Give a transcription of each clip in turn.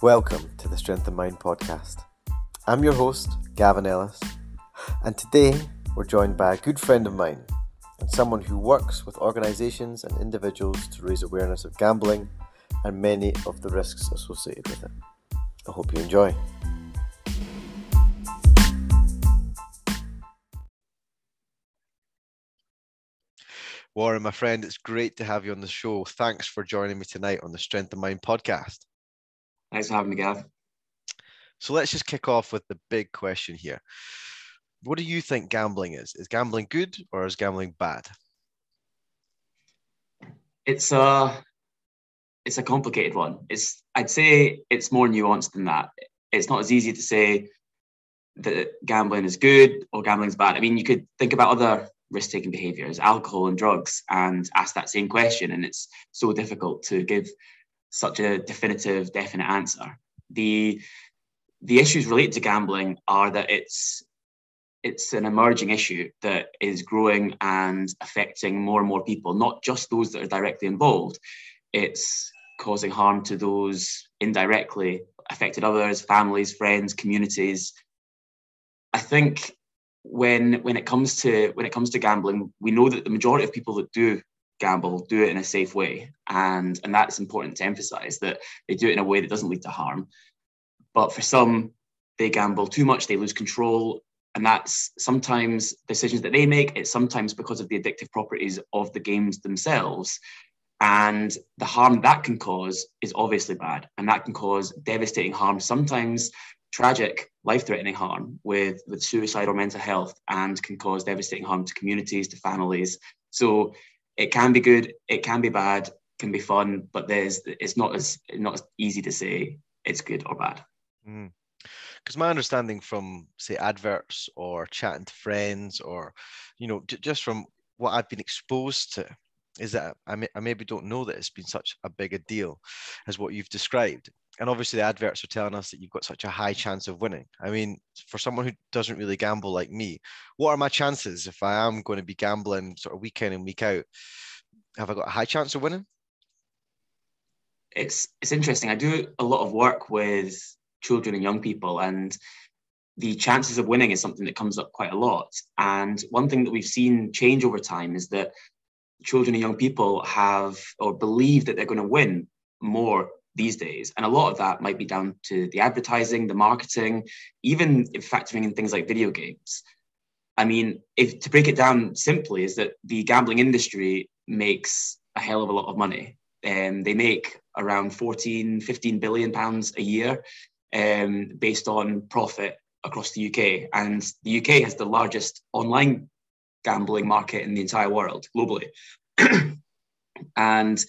Welcome to the Strength of Mind podcast. I'm your host, Gavin Ellis, and today we're joined by a good friend of mine and someone who works with organisations and individuals to raise awareness of gambling and many of the risks associated with it. I hope you enjoy. Warren, my friend, it's great to have you on the show. Thanks for joining me tonight on the Strength of Mind podcast. Thanks for having me, Gav. So let's just kick off with the big question here. What do you think gambling is? Is gambling good or is gambling bad? It's a it's a complicated one. It's I'd say it's more nuanced than that. It's not as easy to say that gambling is good or gambling is bad. I mean, you could think about other risk taking behaviors, alcohol and drugs, and ask that same question. And it's so difficult to give such a definitive, definite answer. The the issues related to gambling are that it's it's an emerging issue that is growing and affecting more and more people, not just those that are directly involved. It's causing harm to those indirectly affected others, families, friends, communities. I think when when it comes to when it comes to gambling, we know that the majority of people that do gamble do it in a safe way, and and that's important to emphasize that they do it in a way that doesn't lead to harm. But for some, they gamble too much, they lose control, and that's sometimes decisions that they make. It's sometimes because of the addictive properties of the games themselves. And the harm that can cause is obviously bad. And that can cause devastating harm, sometimes tragic, life threatening harm with, with suicide or mental health, and can cause devastating harm to communities, to families. So it can be good, it can be bad, can be fun, but there's it's not as not as easy to say it's good or bad. Mm because my understanding from say adverts or chatting to friends or you know j- just from what i've been exposed to is that I, may, I maybe don't know that it's been such a big a deal as what you've described and obviously the adverts are telling us that you've got such a high chance of winning i mean for someone who doesn't really gamble like me what are my chances if i am going to be gambling sort of week in and week out have i got a high chance of winning it's it's interesting i do a lot of work with children and young people. And the chances of winning is something that comes up quite a lot. And one thing that we've seen change over time is that children and young people have or believe that they're going to win more these days. And a lot of that might be down to the advertising, the marketing, even factoring in things like video games. I mean, if to break it down simply, is that the gambling industry makes a hell of a lot of money. Um, they make around 14, 15 billion pounds a year um, based on profit across the UK. And the UK has the largest online gambling market in the entire world globally. and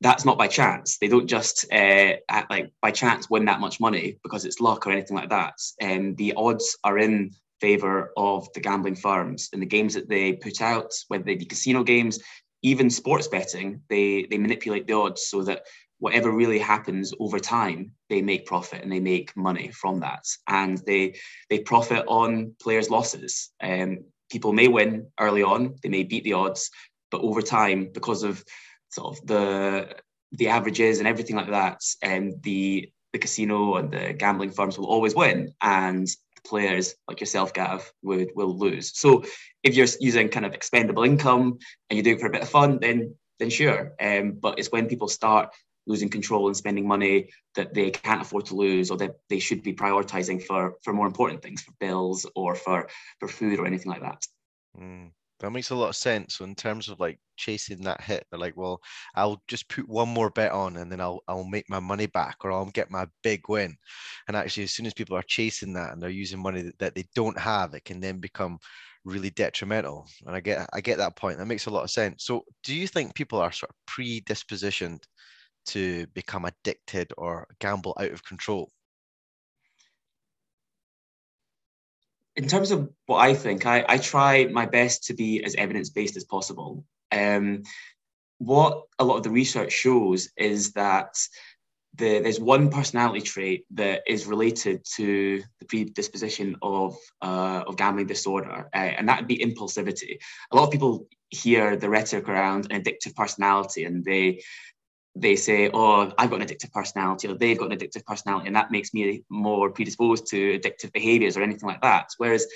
that's not by chance. They don't just uh, act like by chance win that much money because it's luck or anything like that. And um, the odds are in favor of the gambling firms and the games that they put out, whether they be casino games, even sports betting, they they manipulate the odds so that whatever really happens over time, they make profit and they make money from that, and they they profit on players' losses. Um, people may win early on, they may beat the odds, but over time, because of sort of the the averages and everything like that, and um, the the casino and the gambling firms will always win, and players like yourself, Gav, would will lose. So if you're using kind of expendable income and you do it for a bit of fun, then then sure. Um, but it's when people start losing control and spending money that they can't afford to lose or that they should be prioritizing for for more important things for bills or for for food or anything like that mm, that makes a lot of sense so in terms of like chasing that hit. They're like well i'll just put one more bet on and then i'll i'll make my money back or i'll get my big win. And actually as soon as people are chasing that and they're using money that, that they don't have it can then become really detrimental. And i get i get that point. That makes a lot of sense. So do you think people are sort of predispositioned to become addicted or gamble out of control? In terms of what I think, I, I try my best to be as evidence based as possible. Um, what a lot of the research shows is that the, there's one personality trait that is related to the predisposition of uh, of gambling disorder, uh, and that would be impulsivity. A lot of people hear the rhetoric around an addictive personality, and they they say, "Oh, I've got an addictive personality," or "They've got an addictive personality," and that makes me more predisposed to addictive behaviors or anything like that. Whereas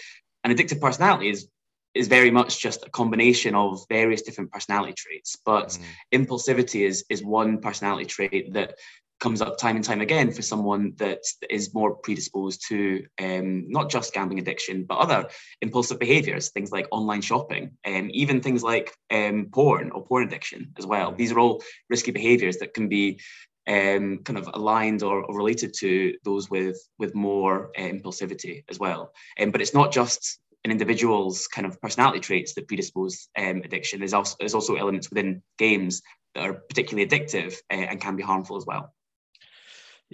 an addictive personality is is very much just a combination of various different personality traits. But mm. impulsivity is is one personality trait that comes up time and time again for someone that is more predisposed to um, not just gambling addiction, but other impulsive behaviors, things like online shopping, and um, even things like um, porn or porn addiction as well. These are all risky behaviors that can be um, kind of aligned or, or, related to those with with more uh, impulsivity as well. Um, but it's not just an individual's kind of personality traits that predispose um, addiction. There's also there's also elements within games that are particularly addictive uh, and can be harmful as well.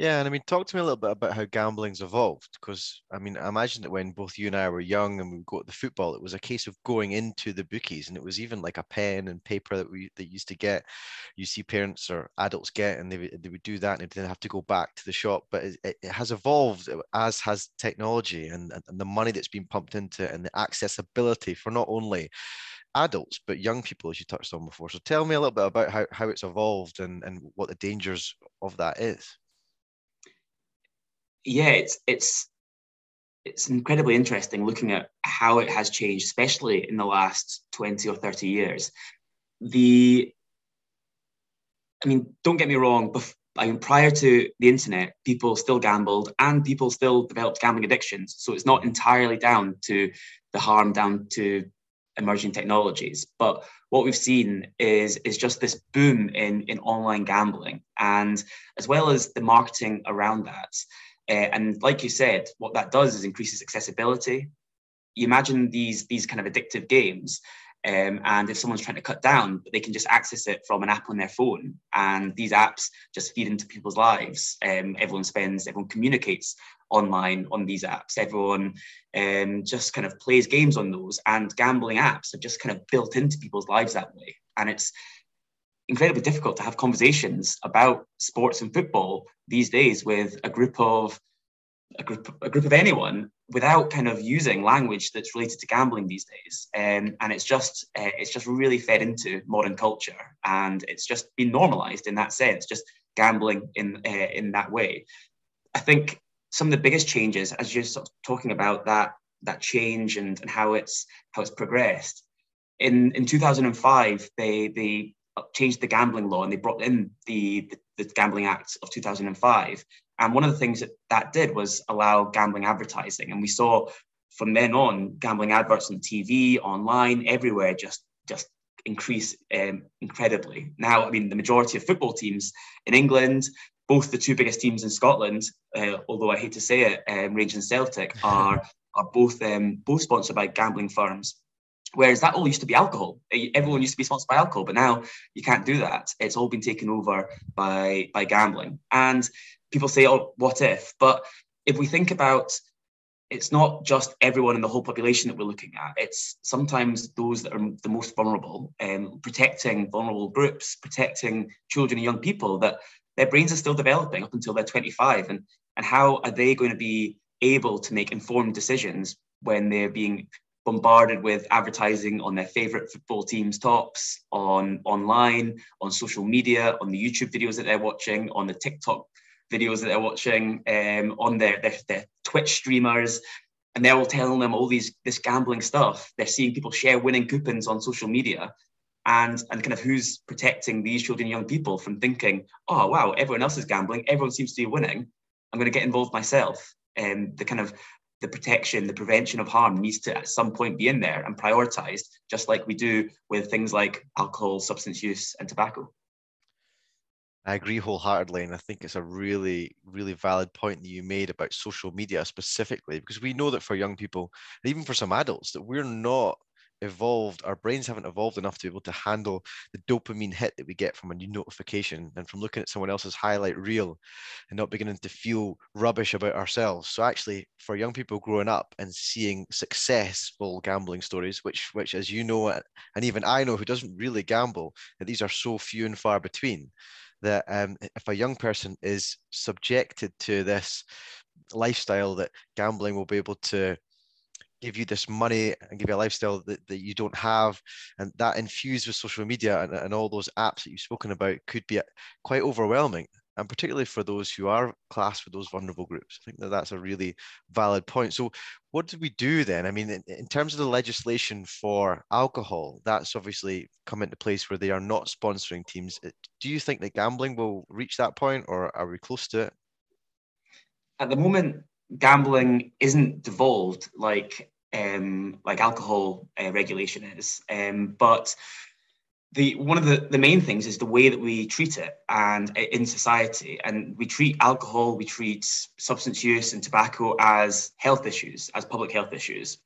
Yeah, and I mean, talk to me a little bit about how gambling's evolved, because I mean, I imagine that when both you and I were young and we go to the football, it was a case of going into the bookies, and it was even like a pen and paper that we that used to get. You see parents or adults get, and they they would do that, and they didn't have to go back to the shop. But it, it has evolved, uh, as has technology and, and the money that's been pumped into it, and the accessibility for not only adults but young people, as you touched on before. So tell me a little bit about how how it's evolved and and what the dangers of that is yeah, it's it's it's incredibly interesting looking at how it has changed, especially in the last 20 or 30 years. The I mean, don't get me wrong, bef- I mean, prior to the internet, people still gambled and people still developed gambling addictions. So it's not entirely down to the harm down to emerging technologies. But what we've seen is, is just this boom in, in online gambling and as well as the marketing around that. Uh, and like you said, what that does is increases accessibility. You imagine these these kind of addictive games, um, and if someone's trying to cut down, they can just access it from an app on their phone, and these apps just feed into people's lives. Um, everyone spends, everyone communicates online on these apps. Everyone um, just kind of plays games on those, and gambling apps are just kind of built into people's lives that way. And it's incredibly difficult to have conversations about sports and football these days with a group of a group a group of anyone without kind of using language that's related to gambling these days. Um, and it's just uh, it's just really fed into modern culture and it's just been normalized in that sense just gambling in uh, in that way. I think some of the biggest changes as you're sort of talking about that that change and, and how it's how it's progressed in in 2005 they they changed the gambling law and they brought in the, the, the, Gambling Act of 2005. And one of the things that that did was allow gambling advertising. And we saw from then on gambling adverts on TV, online, everywhere just, just increase um, incredibly. Now, I mean, the majority of football teams in England, both the two biggest teams in Scotland, uh, although I hate to say it, um, Rangers and Celtic, are, are both, um, both sponsored by gambling firms. Whereas that all used to be alcohol. Everyone used to be sponsored by alcohol, but now you can't do that. It's all been taken over by by gambling. And people say, "Oh, what if?" But if we think about it's not just everyone in the whole population that we're looking at. It's sometimes those that are the most vulnerable, um, protecting vulnerable groups, protecting children and young people that their brains are still developing up until they're 25. And, and how are they going to be able to make informed decisions when they're being bombarded with advertising on their favorite football team's tops, on online, on social media, on the YouTube videos that they're watching, on the TikTok videos that they're watching, um, on their, their, their Twitch streamers. And they're all telling them all these this gambling stuff. They're seeing people share winning coupons on social media. And, and kind of who's protecting these children, young people from thinking, oh wow, everyone else is gambling, everyone seems to be winning. I'm going to get involved myself. And the kind of the protection, the prevention of harm needs to at some point be in there and prioritized, just like we do with things like alcohol, substance use, and tobacco. I agree wholeheartedly, and I think it's a really, really valid point that you made about social media specifically, because we know that for young people, even for some adults, that we're not evolved, our brains haven't evolved enough to be able to handle the dopamine hit that we get from a new notification and from looking at someone else's highlight reel and not beginning to feel rubbish about ourselves. So actually for young people growing up and seeing successful gambling stories, which which as you know and even I know who doesn't really gamble, that these are so few and far between that um, if a young person is subjected to this lifestyle that gambling will be able to give you this money and give you a lifestyle that, that you don't have and that infused with social media and, and all those apps that you've spoken about could be uh, quite overwhelming and particularly for those who are classed with those vulnerable groups. I think that that's a really valid point. So, what did we do then? I mean, in, in, terms of the legislation for alcohol, that's obviously come into place where they are not sponsoring teams. Uh, do you think that gambling will reach that point, or are we close to it? At the moment, gambling isn't devolved like um, like alcohol uh, regulation is, um, but the one of the, the main things is the way that we treat it and uh, in society. And we treat alcohol we treat substance use and tobacco as health issues as public health issues.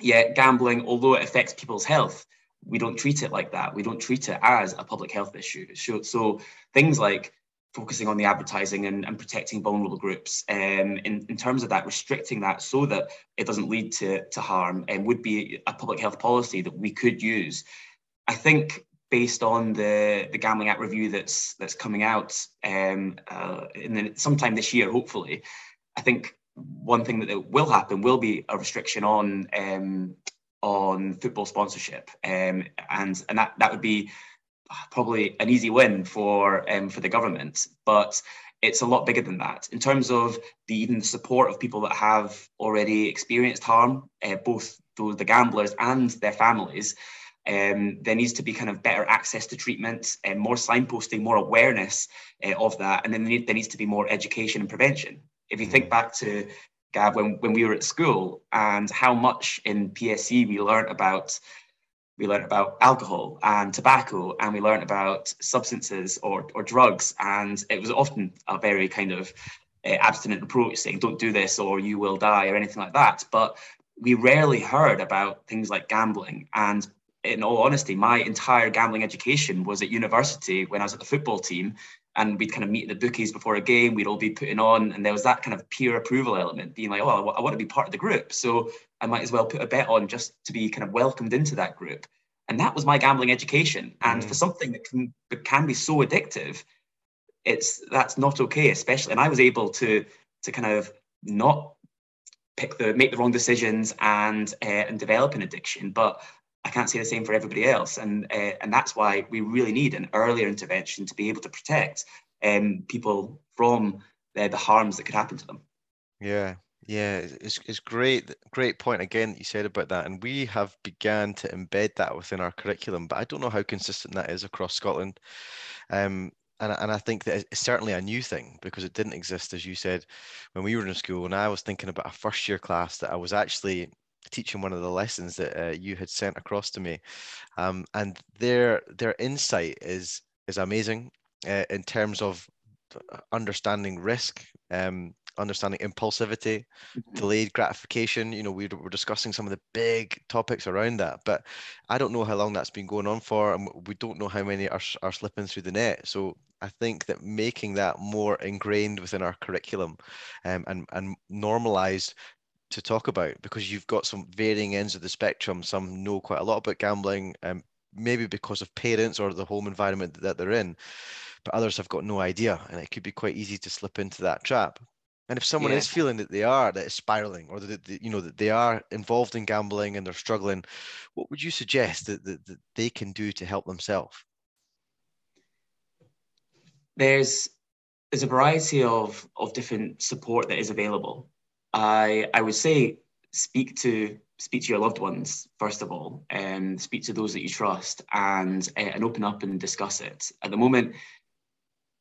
Yet gambling although it affects people's health we don't treat it like that. We don't treat it as a public health issue. So, so things like focusing on the advertising and, and protecting vulnerable groups um, in, in terms of that restricting that so that it doesn't lead to, to harm and would be a public health policy that we could use. I think based on the the Gambling Act review that's that's coming out um, uh, in the, sometime this year, hopefully, I think one thing that will happen will be a restriction on um, on football sponsorship, um, and and that that would be probably an easy win for um, for the government, but it's a lot bigger than that in terms of the even the support of people that have already experienced harm, uh, both those the gamblers and their families. Um, there needs to be kind of better access to treatment and more signposting, more awareness uh, of that. And then there, there needs to be more education and prevention. If you think mm. back to Gav, when, when we were at school and how much in PSE we learned about we learned about alcohol and tobacco and we learned about substances or, or drugs. And it was often a very kind of uh, abstinent approach saying don't do this or you will die or anything like that. But we rarely heard about things like gambling. And in all honesty, my entire gambling education was at university when I was at the football team. And we'd kind of meet the bookies before a game, we'd all be putting on, and there was that kind of peer approval element, being like, oh, I want to be part of the group. So I might as well put a bet on just to be kind of welcomed into that group. And that was my gambling education. And mm. for something that can, that can be so addictive, it's that's not okay, especially. And I was able to to kind of not pick the make the wrong decisions and uh, and develop an addiction, but I can't say the same for everybody else, and uh, and that's why we really need an earlier intervention to be able to protect um, people from uh, the harms that could happen to them. Yeah, yeah, it's it's great, great point again that you said about that, and we have began to embed that within our curriculum, but I don't know how consistent that is across Scotland. Um, and, and I think that it's certainly a new thing because it didn't exist, as you said, when we were in school. And I was thinking about a first year class that I was actually teaching one of the lessons that uh, you had sent across to me, um, and their their insight is is amazing uh, in terms of uh, understanding risk, um, understanding impulsivity, mm-hmm. delayed gratification. You know, we were discussing some of the big topics around that, but I don't know how long that's been going on for, and we don't know how many are are slipping through the net. So I think that making that more ingrained within our curriculum um, and and normalized to talk about because you've got some varying ends of the spectrum. Some know quite a lot about gambling, um, maybe because of parents or the home environment that they're in, but others have got no idea, and it could be quite easy to slip into that trap. And if someone yeah. is feeling that they are that is spiraling, or that, that you know that they are involved in gambling and they're struggling, what would you suggest that, that, that they can do to help themselves? There's there's a variety of of different support that is available. I I would say speak to speak to your loved ones first of all, and speak to those that you trust, and uh, and open up and discuss it. At the moment,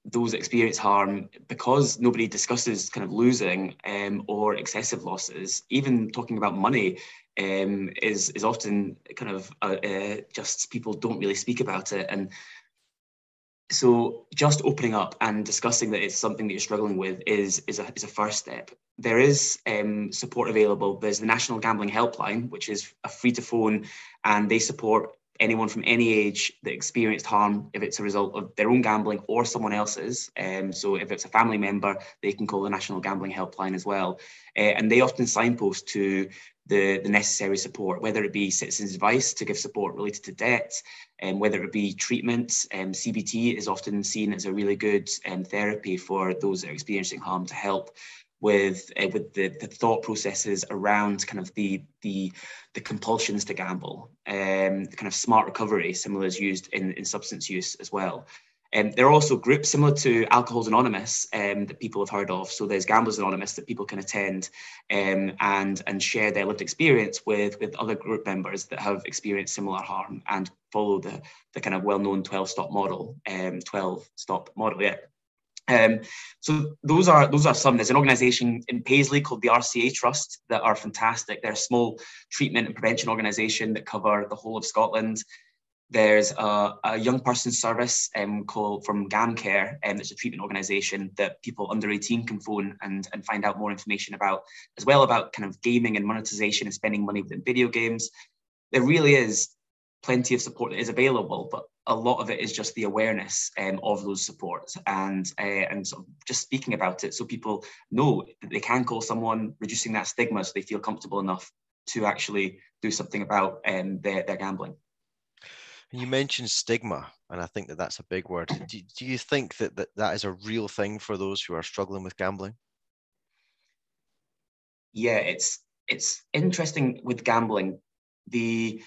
those experience harm because nobody discusses kind of losing um, or excessive losses. Even talking about money um, is is often kind of uh, uh, just people don't really speak about it and so just opening up and discussing that it's something that you're struggling with is is a, is a first step. There is um, support available. There's the national gambling helpline which is a free to phone and they support anyone from any age that experienced harm if it's a result of their own gambling or someone else's. Um, so if it's a family member they can call the national gambling helpline as well. Uh, and they often signpost to the, the necessary support, whether it be citizens' advice to give support related to debt, and um, whether it be treatments. Um, CBT is often seen as a really good um, therapy for those that are experiencing harm to help with uh, with the, the thought processes around kind of the the the compulsions to gamble, um, kind of smart recovery, similar is used in, in substance use as well. Um, there are also groups similar to Alcoholics Anonymous um, that people have heard of. So there's Gamblers Anonymous that people can attend um, and and share their lived experience with with other group members that have experienced similar harm and follow the the kind of well-known 12 step model, um, 12 step model. Yeah. Um, so those are those are some. There's an organisation in Paisley called the RCA Trust that are fantastic. They're a small treatment and prevention organisation that cover the whole of Scotland. There's a, a young person service um, called from GamCare, and um, it's a treatment organisation that people under 18 can phone and, and find out more information about, as well about kind of gaming and monetization and spending money within video games. There really is plenty of support that is available, but a lot of it is just the awareness um, of those supports and uh, and sort of just speaking about it so people know that they can call someone, reducing that stigma so they feel comfortable enough to actually do something about um, their, their gambling. You mentioned stigma, and I think that that's a big word. Do, do you think that, that that is a real thing for those who are struggling with gambling? Yeah, it's it's interesting with gambling. The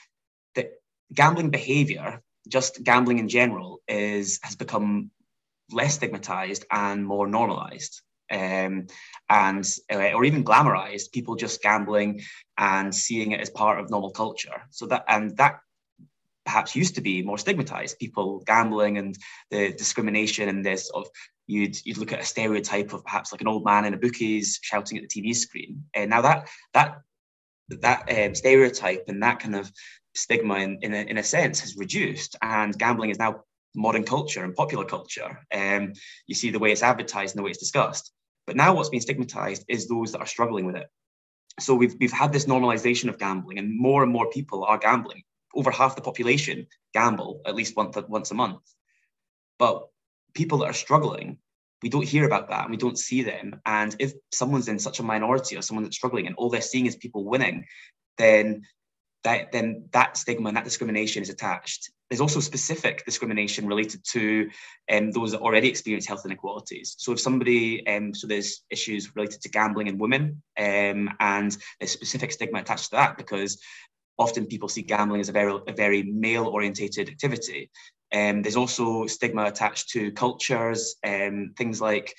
the gambling behavior, just gambling in general, is has become less stigmatized and more normalized. Um, and uh, or even glamorized people just gambling and seeing it as part of normal culture so that and that perhaps used to be more stigmatized. People gambling and the discrimination and this sort of you'd you'd look at a stereotype of perhaps like an old man in a bookies shouting at the tv screen. And now that that that um, stereotype and that kind of stigma in, in, a, in a sense has reduced and gambling is now modern culture and popular culture. Um, you see the way it's advertised and the way it's discussed. But now what's being stigmatized is those that are struggling with it. So we've, we've had this normalization of gambling and more and more people are gambling over half the population gamble at least once, once a month. But people that are struggling, we don't hear about that and we don't see them. And if someone's in such a minority or someone that's struggling and all they're seeing is people winning, then that then that stigma and that discrimination is attached. There's also specific discrimination related to um, those that already experience health inequalities. So if somebody, um, so there's issues related to gambling in women, um, and there's specific stigma attached to that because often people see gambling as a very, a very male orientated activity. Um, there's also stigma attached to cultures, um, things like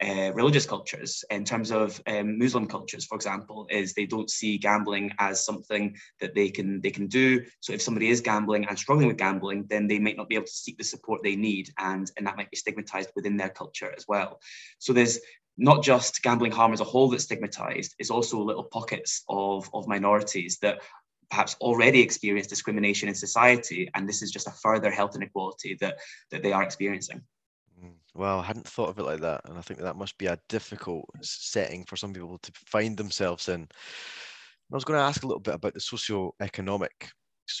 uh, religious cultures in terms of um, Muslim cultures, for example, is they don't see gambling as something that they can they can do. So if somebody is gambling and struggling with gambling, then they might not be able to seek the support they need, and and that might be stigmatized within their culture as well. So there's not just gambling harm as a whole that's stigmatized, it's also little pockets of, of minorities that perhaps already experience discrimination in society, and this is just a further health inequality that that they are experiencing. Mm, well, I hadn't thought of it like that, and I think that, must be a difficult setting for some people to find themselves in. I was going to ask a little bit about the socio-economic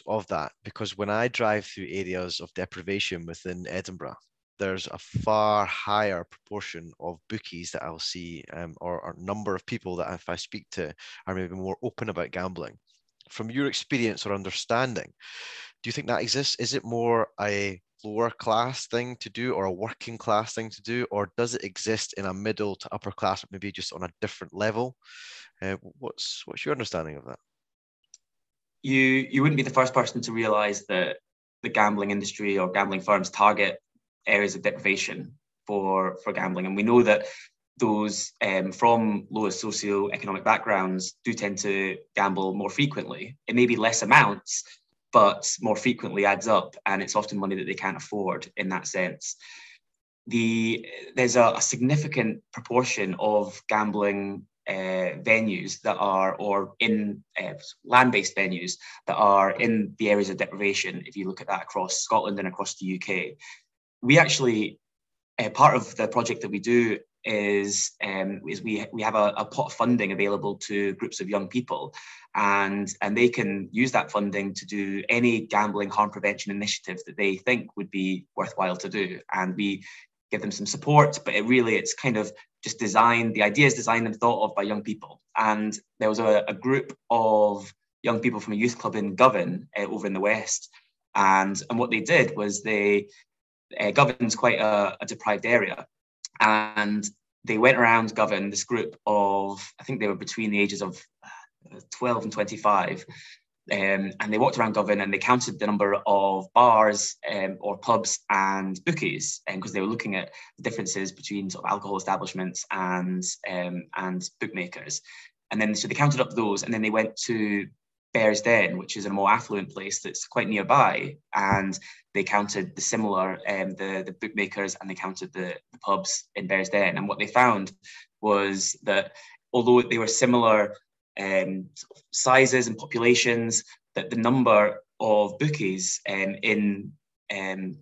of that because when I drive through areas of deprivation within Edinburgh, there's a far higher proportion of bookies that I'll see, um, or, or number of people that if I speak to are maybe more open about gambling from your experience or understanding, do you think that exists? Is it more a lower class thing to do or a working class thing to do, or does it exist in a middle to upper class, maybe just on a different level? Uh, what's what's your understanding of that? You you wouldn't be the first person to realize that the gambling industry or gambling firms target areas of deprivation for for gambling, and we know that those um, from lower socio-economic backgrounds do tend to gamble more frequently. It may be less amounts, but more frequently adds up, and it's often money that they can't afford in that sense. The, there's a, a significant proportion of gambling uh, venues that are, or in uh, land-based venues that are in the areas of deprivation. If you look at that across Scotland and across the UK, we actually uh, part of the project that we do is um, is we we have a, a, pot of funding available to groups of young people, and and they can use that funding to do any gambling harm prevention initiative that they think would be worthwhile to do, and we give them some support. But it really it's kind of just designed. The idea is designed and thought of by young people, and there was a, a group of young people from a youth club in Govan uh, over in the west, and and what they did was they uh, Govan's quite a, a deprived area and they went around Govan, this group of, I think they were between the ages of uh, 12 and 25. Um, and they walked around Govan and they counted the number of bars um, or pubs and bookies because um, they were looking at the differences between sort of alcohol establishments and um, and bookmakers. And then so they counted up those and then they went to Bearsden, which is a more affluent place that's quite nearby, and they counted the similar, um, the the bookmakers, and they counted the, the pubs in Bearsden. And what they found was that although they were similar um, sizes and populations, that the number of bookies um, in um,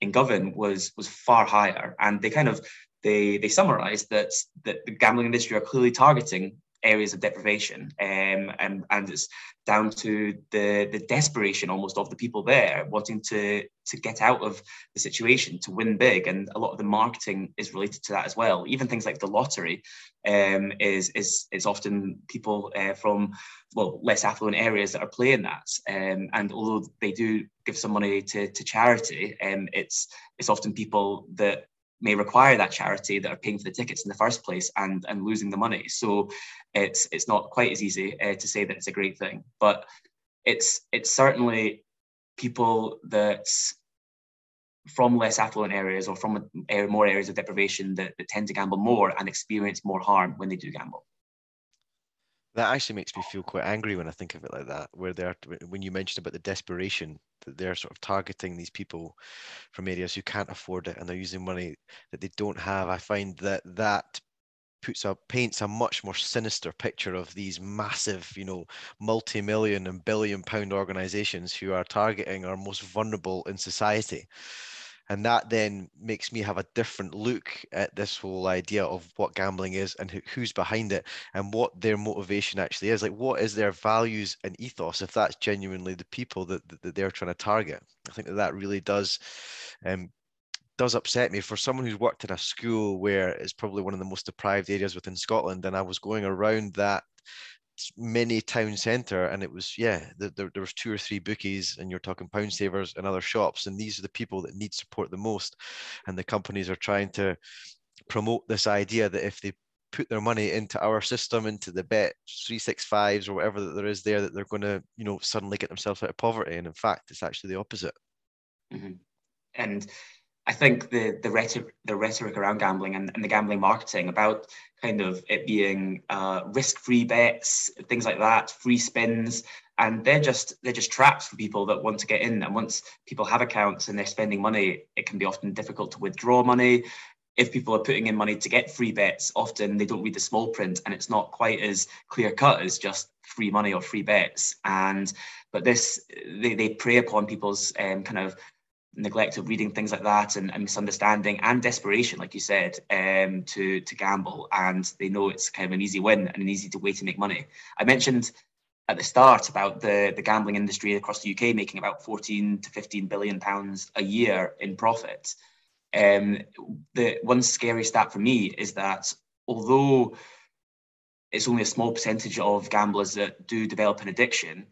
in Govan was was far higher, and they kind of they they summarised that that the gambling industry are clearly targeting areas of deprivation um, and, and it's down to the, the desperation almost of the people there wanting to, to get out of the situation to win big. And a lot of the marketing is related to that as well. Even things like the lottery um, is, is, is often people uh, from well less affluent areas that are playing that. Um, and although they do give some money to, to charity um, it's, it's often people that may require that charity that are paying for the tickets in the first place and and losing the money. So it's it's not quite as easy uh, to say that it's a great thing, but it's it's certainly people that from less affluent areas or from more areas of deprivation that, that tend to gamble more and experience more harm when they do gamble that actually makes me feel quite angry when I think of it like that. Where they're when you mentioned about the desperation that they're sort of targeting these people from areas who can't afford it and they're using money that they don't have. I find that that puts a paints a much more sinister picture of these massive, you know, multi-million and billion pound organizations who are targeting our most vulnerable in society and that then makes me have a different look at this whole idea of what gambling is and who's behind it and what their motivation actually is. Like what is their values and ethos if that's genuinely the people that, that they're trying to target? I think that that really does um, does upset me. For someone who's worked in a school where it's probably one of the most deprived areas within Scotland, and I was going around that mini town centre and it was yeah there, there was two or three bookies and you're talking pound savers and other shops and these are the people that need support the most and the companies are trying to promote this idea that if they put their money into our system into the bet 365s or whatever that there is there that they're going to you know suddenly get themselves out of poverty and in fact it's actually the opposite mm-hmm. and I think the the rhetoric the rhetoric around gambling and, and the gambling marketing about kind of it being uh, risk free bets, things like that, free spins, and they're just they're just traps for people that want to get in. And once people have accounts and they're spending money, it can be often difficult to withdraw money. If people are putting in money to get free bets, often they don't read the small print, and it's not quite as clear cut as just free money or free bets. And but this they, they prey upon people's um, kind of neglect of reading things like that and, and misunderstanding and desperation, like you said, um, to to gamble, and they know it's kind of an easy win and an easy way to make money. I mentioned at the start about the, the gambling industry across the UK making about 14 to 15 billion pounds a year in profit. Um, the one scary stat for me is that although it's only a small percentage of gamblers that do develop an addiction,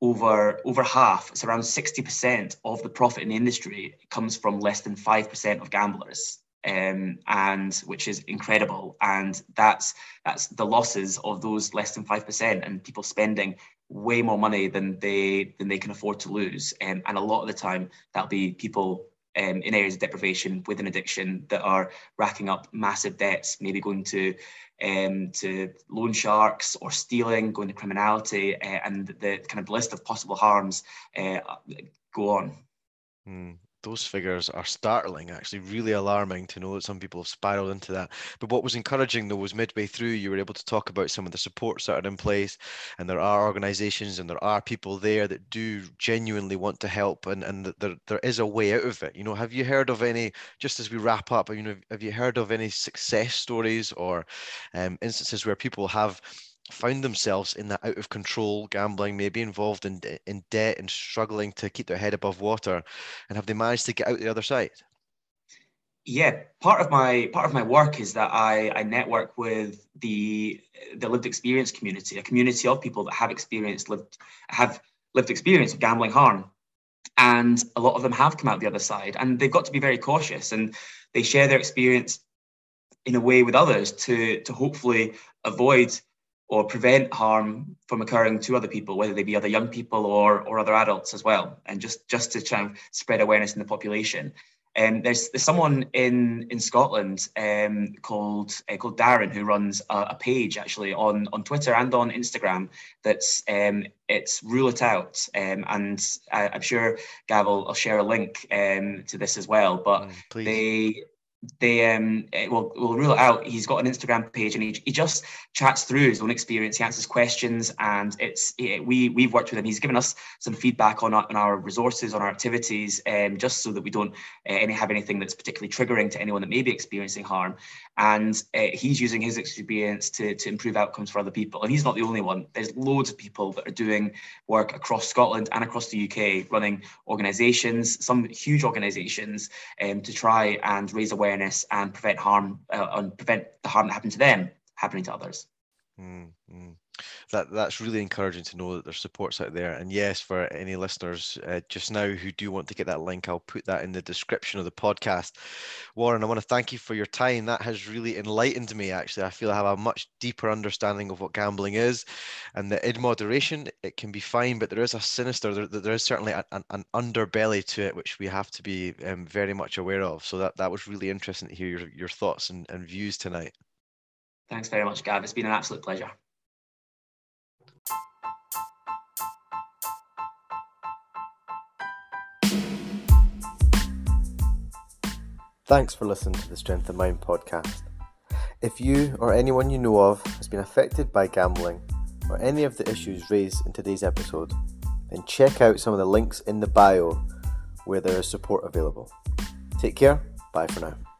over over half, it's around 60% of the profit in the industry comes from less than 5% of gamblers. Um, and which is incredible. And that's that's the losses of those less than five percent, and people spending way more money than they than they can afford to lose. Um, and a lot of the time, that'll be people um, in areas of deprivation with an addiction that are racking up massive debts, maybe going to um, to loan sharks or stealing, going to criminality, uh, and the kind of list of possible harms uh, go on. Mm those figures are startling, actually, really alarming to know that some people have spiraled into that. But what was encouraging, though, was midway through, you were able to talk about some of the supports that are in place, and there are organizations and there are people there that do genuinely want to help, and, and there, there is a way out of it. You know, have you heard of any, just as we wrap up, you know, have you heard of any success stories or um, instances where people have found themselves in that out of control gambling, maybe involved in in debt and struggling to keep their head above water, and have they managed to get out the other side? Yeah, part of my part of my work is that I, I network with the the lived experience community, a community of people that have experienced lived have lived experience of gambling harm, and a lot of them have come out the other side, and they've got to be very cautious, and they share their experience in a way with others to to hopefully avoid or prevent harm from occurring to other people, whether they be other young people or or other adults as well, and just just to try and spread awareness in the population. Um, there's, there's someone in in Scotland um, called uh, called Darren who runs a, a, page actually on on Twitter and on Instagram. That's um, it's rule it out, um, and I, am sure Gav will, will share a link um, to this as well. But mm, they they um eh, will will rule it out. He's got an Instagram page and he, he just chats through his own experience. He answers questions and it's it, we we've worked with him. He's given us some feedback on our, on our resources, on our activities, um, just so that we don't uh, any have anything that's particularly triggering to anyone that may be experiencing harm. And uh, he's using his experience to to improve outcomes for other people. And he's not the only one. There's loads of people that are doing work across Scotland and across the UK, running organisations, some huge organisations, um, to try and raise awareness awareness and prevent harm uh, and prevent the harm that happened to them happening to others. Mm-hmm. That that's really encouraging to know that there's supports out there. And yes, for any listeners uh, just now who do want to get that link, I'll put that in the description of the podcast. Warren, I want to thank you for your time. That has really enlightened me. Actually, I feel I have a much deeper understanding of what gambling is, and that in moderation it can be fine, but there is a sinister, there, there is certainly an, an underbelly to it which we have to be um, very much aware of. So that that was really interesting to hear your, your thoughts and, and views tonight. Thanks very much, Gav. It's been an absolute pleasure. Thanks for listening to the Strength of Mind podcast. If you or anyone you know of has been affected by gambling or any of the issues raised in today's episode, then check out some of the links in the bio where there is support available. Take care. Bye for now.